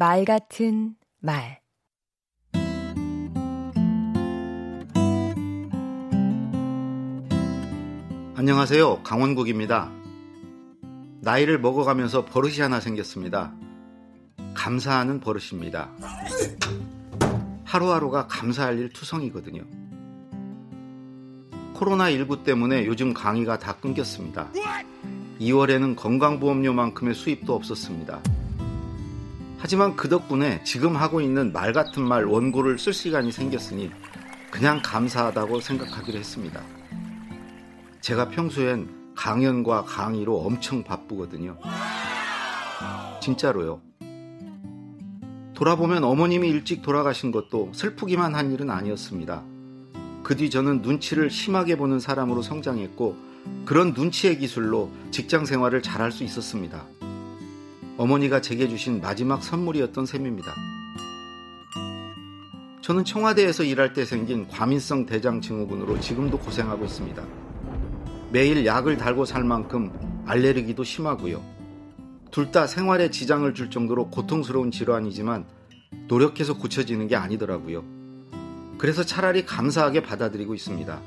말 같은 말 안녕하세요. 강원국입니다. 나이를 먹어가면서 버릇이 하나 생겼습니다. 감사하는 버릇입니다. 하루하루가 감사할 일 투성이거든요. 코로나19 때문에 요즘 강의가 다 끊겼습니다. 2월에는 건강보험료만큼의 수입도 없었습니다. 하지만 그 덕분에 지금 하고 있는 말 같은 말 원고를 쓸 시간이 생겼으니 그냥 감사하다고 생각하기로 했습니다. 제가 평소엔 강연과 강의로 엄청 바쁘거든요. 진짜로요. 돌아보면 어머님이 일찍 돌아가신 것도 슬프기만 한 일은 아니었습니다. 그 뒤 저는 눈치를 심하게 보는 사람으로 성장했고 그런 눈치의 기술로 직장 생활을 잘할 수 있었습니다. 어머니가 제게 주신 마지막 선물이었던 셈입니다. 저는 청와대에서 일할 때 생긴 과민성 대장 증후군으로 지금도 고생하고 있습니다. 매일 약을 달고 살 만큼 알레르기도 심하고요. 둘 다 생활에 지장을 줄 정도로 고통스러운 질환이지만 노력해서 고쳐지는 게 아니더라고요. 그래서 차라리 감사하게 받아들이고 있습니다.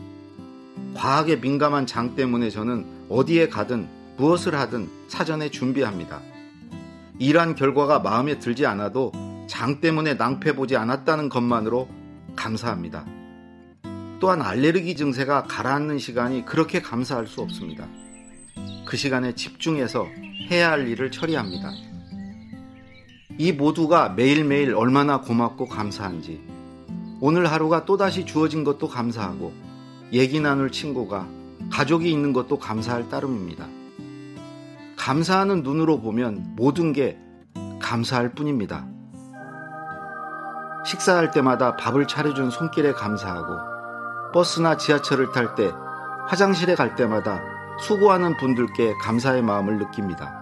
과학에 민감한 장 때문에 저는 어디에 가든 무엇을 하든 사전에 준비합니다. 일한 결과가 마음에 들지 않아도 장 때문에 낭패보지 않았다는 것만으로 감사합니다. 또한 알레르기 증세가 가라앉는 시간이 그렇게 감사할 수 없습니다. 그 시간에 집중해서 해야 할 일을 처리합니다. 이 모두가 매일매일 얼마나 고맙고 감사한지, 오늘 하루가 또다시 주어진 것도 감사하고, 얘기 나눌 친구가, 가족이 있는 것도 감사할 따름입니다. 감사하는 눈으로 보면 모든 게 감사할 뿐입니다. 식사할 때마다 밥을 차려준 손길에 감사하고, 버스나 지하철을 탈 때, 화장실에 갈 때마다 수고하는 분들께 감사의 마음을 느낍니다.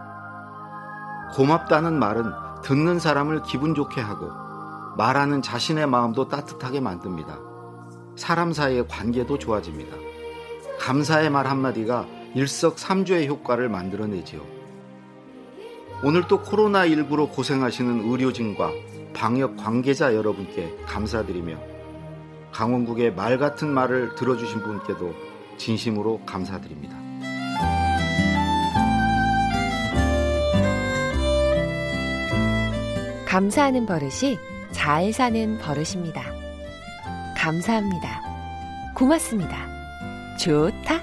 고맙다는 말은 듣는 사람을 기분 좋게 하고, 말하는 자신의 마음도 따뜻하게 만듭니다. 사람 사이의 관계도 좋아집니다. 감사의 말 한마디가 일석삼조의 효과를 만들어내지요. 오늘 또 코로나19로 고생하시는 의료진과 방역 관계자 여러분께 감사드리며 강원국의 말 같은 말을 들어주신 분께도 진심으로 감사드립니다. 감사하는 버릇이 잘 사는 버릇입니다. 감사합니다. 고맙습니다. 좋다.